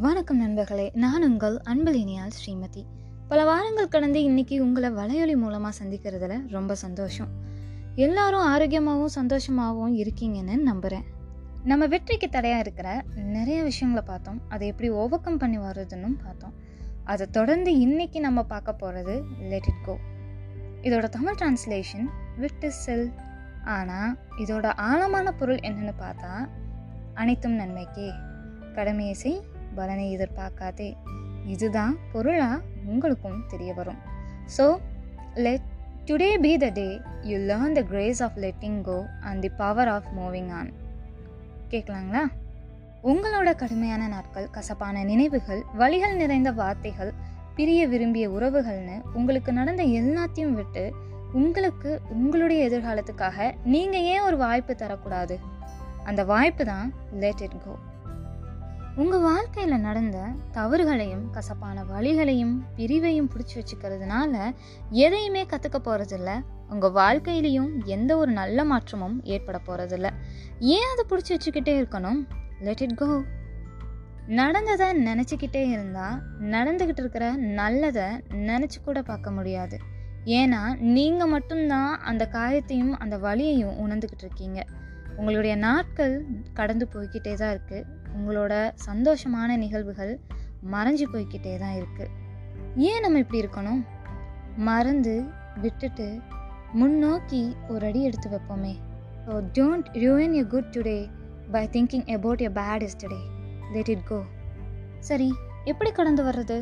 வணக்கம் நண்பர்களே. நான் உங்கள் அன்பலினியால் ஸ்ரீமதி. பல வாரங்கள் கடந்து இன்னைக்கு உங்களை வலையொலி மூலமாக சந்திக்கிறதுல ரொம்ப சந்தோஷம். எல்லாரும் ஆரோக்கியமாகவும் சந்தோஷமாகவும் இருக்கீங்கன்னு நம்புகிறேன் நம்ம வெற்றிக்கு தடையாக இருக்கிற நிறைய விஷயங்களை பார்த்தோம். அதை எப்படி ஓவர் கம் பண்ணி வர்றதுன்னு பார்த்தோம். அதை தொடர்ந்து இன்னைக்கு நம்ம பார்க்க போகிறது லெட் இட் கோ இதோட தமிழ் டிரான்ஸ்லேஷன் விட்டு செல். ஆனால் இதோட ஆழமான பொருள் என்னன்னு பார்த்தா அனைத்தும் நன்மைக்கே. கடமையை செய் பலனை எதிர்பார்க்காதே. இதுதான் பொருளாக உங்களுக்கும் தெரிய வரும். So let today be the day you learn the grace of letting go and the power of moving on கேட்கலாங்களா? உங்களோட கடுமையான நாட்கள் கசப்பான நினைவுகள் வழிகள் நிறைந்த வார்த்தைகள் பிரிய விரும்பிய உறவுகள்னு உங்களுக்கு நடந்த எல்லாத்தையும் விட்டு உங்களுக்கு உங்களுடைய எதிர்காலத்துக்காக நீங்கள் ஏன் ஒரு வாய்ப்பு தரக்கூடாது? அந்த வாய்ப்பு தான் லெட் இட் கோ உங்கள் வாழ்க்கையில் நடந்த தவறுகளையும் கசப்பான வழிகளையும் பிரிவையும் பிடிச்சி வச்சுக்கிறதுனால எதையுமே கற்றுக்க போகிறதில்ல உங்கள் வாழ்க்கையிலையும் எந்த ஒரு நல்ல மாற்றமும் ஏற்பட போகிறதில்ல ஏன் அதை பிடிச்சி வச்சுக்கிட்டே இருக்கணும்? லெட் இட் கோ நடந்ததை நினச்சிக்கிட்டே இருந்தால் நடந்துக்கிட்டு இருக்கிற நல்லதை நினச்சி கூட பார்க்க முடியாது. ஏன்னா நீங்கள் மட்டும்தான் அந்த காயத்தையும் அந்த வழியையும் உணர்ந்துக்கிட்டு இருக்கீங்க. உங்களுடைய நாட்கள் கடந்து போய்கிட்டே தான் இருக்குது உங்களோட சந்தோஷமான நிகழ்வுகள் மறைஞ்சு போய்கிட்டே தான் இருக்குது ஏன் நம்ம இப்படி இருக்கணும்? மறந்து விட்டுட்டு முன்னோக்கி ஒரு அடி எடுத்து வைப்போமே. So don't ruin a good today by thinking about a bad is today let it go சரி எப்படி கடந்து வர்றது?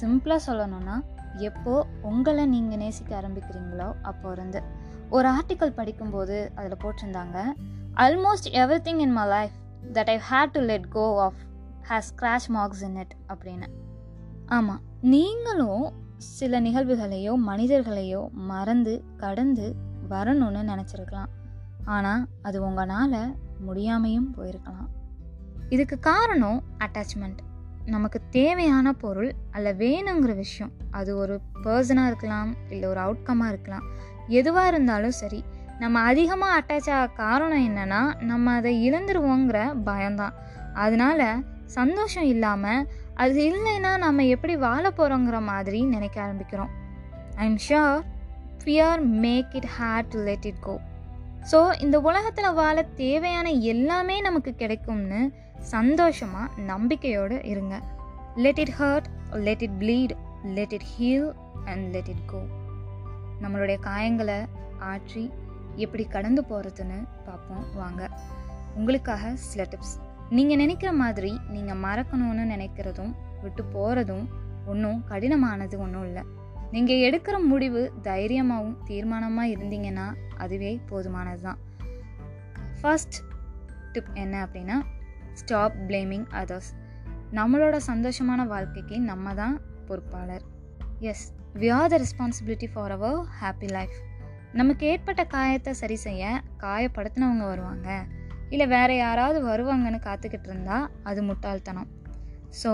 சிம்பிளாக சொல்லணும்னா எப்போ உங்களை நீங்கள் நேசிக்க ஆரம்பிக்கிறீங்களோ அப்போ இருந்து ஒரு ஆர்டிக்கல் படிக்கும்போது அதில் போட்டிருந்தாங்க almost everything in my life that I had to let go of has scratch marks in it அப்படின்னு. ஆமாம் நீங்களும் சில நிகழ்வுகளையோ மனிதர்களையோ மறந்து கடந்து வரணும்னு நினச்சிருக்கலாம். ஆனால் அது உங்களால் முடியாமையும் போயிருக்கலாம். இதுக்கு காரணம் அட்டாச்மெண்ட் நமக்கு தேவையான பொருள் அல்ல வேணுங்கிற விஷயம். அது ஒரு பர்சனாக இருக்கலாம் இல்லை ஒரு அவுட்கமாக இருக்கலாம். எதுவாக இருந்தாலும் சரி நம்ம அதிகமாக அட்டாச் ஆக காரணம் என்னென்னா நம்ம அதை இழந்துருவோங்கிற பயம்தான். அதனால சந்தோஷம் இல்லாமல் அது இல்லைன்னா நம்ம எப்படி வாழ போகிறோங்கிற மாதிரி நினைக்க ஆரம்பிக்கிறோம். I am sure fear make it hard to let it go so இந்த உலகத்தில் வாழ தேவையான எல்லாமே நமக்கு கிடைக்கும்னு சந்தோஷமாக நம்பிக்கையோடு இருங்க. Let it hurt let it bleed let it heal and let it go நம்மளுடைய காயங்களை ஆற்றி எப்படி கடந்து போகிறதுன்னு பார்ப்போம். வாங்க. உங்களுக்காக சில டிப்ஸ் நீங்கள் நினைக்கிற மாதிரி நீங்கள் மறக்கணும்னு நினைக்கிறதும் விட்டு போகிறதும் ஒன்றும் கடினமானது ஒன்றும் இல்லை. நீங்கள் எடுக்கிற முடிவு தைரியமாகவும் தீர்மானமாக இருந்தீங்கன்னா அதுவே போதுமானது தான். ஃபர்ஸ்ட் டிப் என்ன அப்படின்னா ஸ்டாப் பிளேமிங் அதர்ஸ் நம்மளோட சந்தோஷமான வாழ்க்கைக்கு நம்ம தான் பொறுப்பாளர். Yes we are the responsibility for our happy life நமக்கு ஏற்பட்ட காயத்தை சரி செய்ய காயப்படுத்தினவங்க வருவாங்க. இல்லை வேற யாராவது வருவாங்கன்னு காத்துக்கிட்டு இருந்தா அது முட்டாள்தனம். So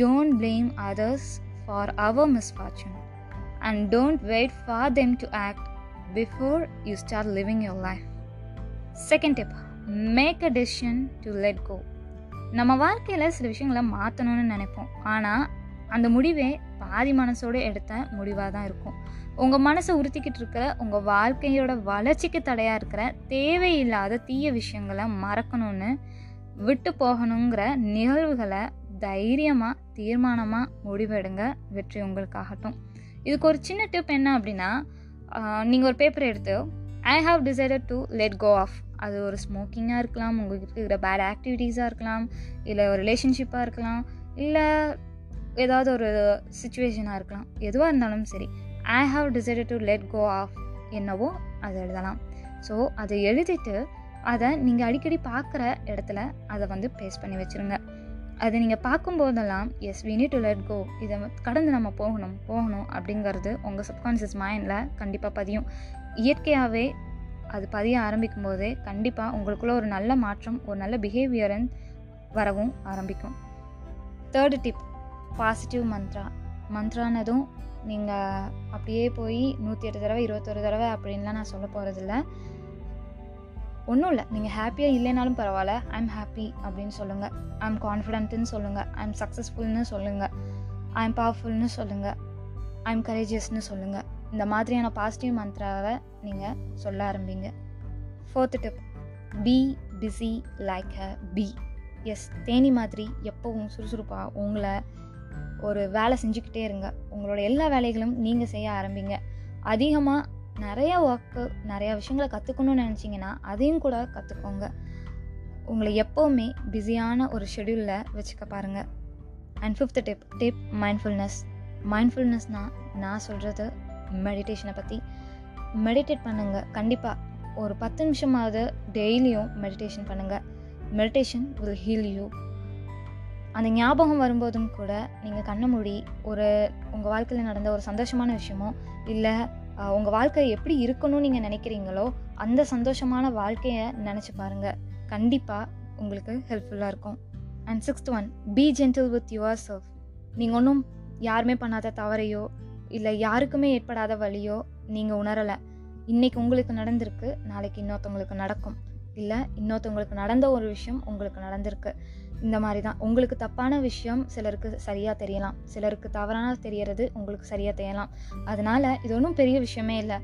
don't blame others for our misfortune and don't wait for them to act before you start living your life second tip make a decision to let go நம்ம வாழ்க்கையில் சில விஷயங்களை மாற்றணும்னு நினைப்போம். ஆனால் அந்த முடிவே பாதி மனசோடு எடுத்த முடிவாக தான் இருக்கும். உங்கள் மனசை உறுத்திக்கிட்டு இருக்கிற உங்கள் வாழ்க்கையோட வளர்ச்சிக்கு தடையாக இருக்கிற தேவையில்லாத தீய விஷயங்களை மறக்கணும்னு விட்டு போகணுங்கிற நிகழ்வுகளை தைரியமாக தீர்மானமாக முடிவெடுங்க. வெற்றி உங்களுக்காகட்டும். இதுக்கு ஒரு சின்ன டிப் என்ன அப்படின்னா நீங்கள் ஒரு பேப்பர் எடுத்து I have decided to let go of அது ஒரு ஸ்மோக்கிங்காக இருக்கலாம் உங்களுக்கு இருக்கிற பேட் ஆக்டிவிட்டீஸாக இருக்கலாம் இல்லை ஒரு ரிலேஷன்ஷிப்பாக இருக்கலாம் இல்லை ஏதாவது ஒரு சுச்சுவேஷனாக இருக்கலாம். எதுவாக இருந்தாலும் சரி. I have decided to let go of என்னவோ அதை எழுதலாம். ஸோ அதை எழுதிட்டு அதை நீங்கள் அடிக்கடி பார்க்குற இடத்துல அதை வந்து பேஸ்ட் பண்ணி வச்சுருங்க. அதை நீங்கள் பார்க்கும்போதெல்லாம் as we need to let go இதை கடந்து நம்ம போகணும் போகணும் அப்படிங்கிறது உங்கள் சப்கான்ஷியஸ் மைண்டில் கண்டிப்பாக பதியும். இயற்கையாகவே அது பதிய ஆரம்பிக்கும் போதே கண்டிப்பாக உங்களுக்குள்ள ஒரு நல்ல மாற்றம் ஒரு நல்ல பிஹேவியரன் வரவும் ஆரம்பிக்கும். தேர்டு டிப் பாசிட்டிவ் மந்த்ரா மந்த்ரானதும் நீங்கள் அப்படியே போய் நூற்றி எட்டு தடவை இருபத்தொரு தடவை அப்படின்லாம் நான் சொல்ல போகிறதில்ல ஒன்றும் இல்லை. நீங்கள் ஹாப்பியாக இல்லைனாலும் பரவாயில்ல. ஐம் ஹாப்பி அப்படின்னு சொல்லுங்கள் ஐம் கான்ஃபிடென்ட்டுன்னு சொல்லுங்கள் ஐம் சக்ஸஸ்ஃபுல்னு சொல்லுங்கள் ஐம் பவர்ஃபுல்னு சொல்லுங்கள் ஐம் கரேஜியஸ்னு சொல்லுங்கள் இந்த மாதிரியான பாசிட்டிவ் மந்த்ராவை நீங்கள் சொல்ல ஆரம்பிங்க. Fourth tip be busy like a bees Theni மாதிரி எப்போவும் சுறுசுறுப்பாக உங்களை ஒரு வேலை செஞ்சுக்கிட்டே இருங்க. உங்களோட எல்லா வேலைகளும் நீங்கள் செய்ய ஆரம்பிங்க. அதிகமாக நிறைய ஒர்க்கு நிறையா விஷயங்களை கற்றுக்கணும்னு நினச்சிங்கன்னா அதையும் கூட கற்றுக்கோங்க உங்களை எப்போவுமே பிஸியான ஒரு ஷெடியூலில் வச்சுக்க பாருங்கள் and fifth tip tip mindfulness மைண்ட்ஃபுல்னஸ்னால் நான் சொல்கிறது மெடிடேஷனை பற்றி மெடிடேட் பண்ணுங்கள் கண்டிப்பாக ஒரு பத்து நிமிஷமாவது டெய்லியும் மெடிடேஷன் பண்ணுங்கள் மெடிடேஷன் வில் ஹீல் யூ அந்த ஞாபகம் வரும்போதும் கூட நீங்கள் கண்ணை மூடி ஒரு உங்கள் வாழ்க்கையில் நடந்த ஒரு சந்தோஷமான விஷயமோ இல்லை உங்கள் வாழ்க்கை எப்படி இருக்கணும்னு நீங்கள் நினைக்கிறீங்களோ அந்த சந்தோஷமான வாழ்க்கையை நினச்சி பாருங்கள் கண்டிப்பாக உங்களுக்கு ஹெல்ப்ஃபுல்லாக இருக்கும். And sixth one be gentle with yourself நீங்கள் ஒன்றும் யாருமே பண்ணாத தவறையோ இல்லை யாருக்குமே ஏற்படாத வழியோ நீங்கள் உணரலை. இன்றைக்கி உங்களுக்கு நடந்திருக்கு நாளைக்கு இன்னொருத்தவங்களுக்கு நடக்கும். இல்லை இன்னொருத்தவங்களுக்கு நடந்த ஒரு விஷயம் உங்களுக்கு நடந்திருக்கு. இந்த மாதிரி தான் உங்களுக்கு தப்பான விஷயம் சிலருக்கு சரியாக தெரியலாம். சிலருக்கு தவறான தெரியறது உங்களுக்கு சரியாக தெரியலாம். அதனால் இது ஒன்றும் பெரிய விஷயமே இல்லை.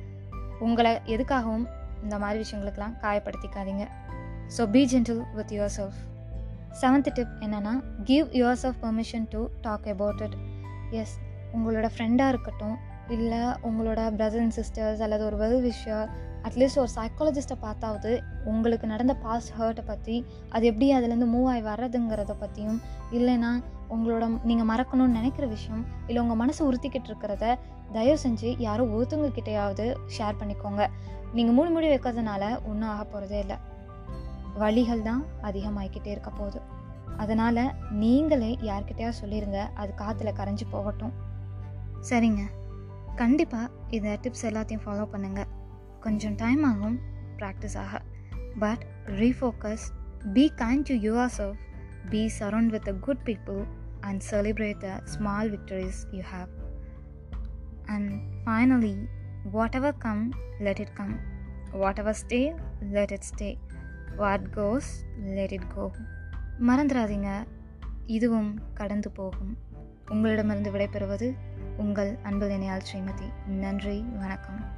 உங்களை எதுக்காகவும் இந்த மாதிரி விஷயங்களுக்கெல்லாம் காயப்படுத்திக்காதீங்க. So be gentle with yourself seventh tip என்னென்னா give yourself permission to talk about it as உங்களோட ஃப்ரெண்டாக இருக்கட்டும் இல்லை உங்களோட பிரதர் அண்ட் சிஸ்டர்ஸ் அல்லது ஒரு வெல் விஷர் அட்லீஸ்ட் ஒரு சைக்காலஜிஸ்ட்டை பார்த்தாவது உங்களுக்கு நடந்த பாஸ்ட் ஹர்ட்டை பற்றி அது எப்படி அதுலேருந்து மூவ் ஆகி வர்றதுங்கிறத பற்றியும் இல்லைன்னா உங்களோட நீங்கள் மறக்கணும்னு நினைக்கிற விஷயம் இல்லை உங்கள் மனசு உறுத்திக்கிட்டு இருக்கிறத தயவு செஞ்சு யாரோ ஒருத்தவங்க கிட்டேயாவது ஷேர் பண்ணிக்கோங்க. நீங்கள் மூணு முடி வைக்கிறதுனால ஒன்றும் ஆக போகிறதே இல்லை. வழிகள் தான் அதிகமாகிக்கிட்டே இருக்க போகுது. அதனால் நீங்களே யார்கிட்டயா சொல்லிடுங்க அது காற்றுல கரைஞ்சி போகட்டும். சரிங்க. கண்டிப்பாக இந்த டிப்ஸ் எல்லாத்தையும் ஃபாலோ பண்ணுங்கள் கொஞ்சம் டைம் ஆகும் ப்ராக்டிஸ் ஆக. But refocus be kind to yourself be surround with a good people and celebrate the small victories you have and finally whatever come let it come whatever stay let it stay what goes let it go மறந்துடாதீங்க இதுவும் கடந்து போகும். உங்களிடமிருந்து விடைபெறுவது உங்கள் அன்பு இணையால் ஸ்ரீமதி. நன்றி வணக்கம்.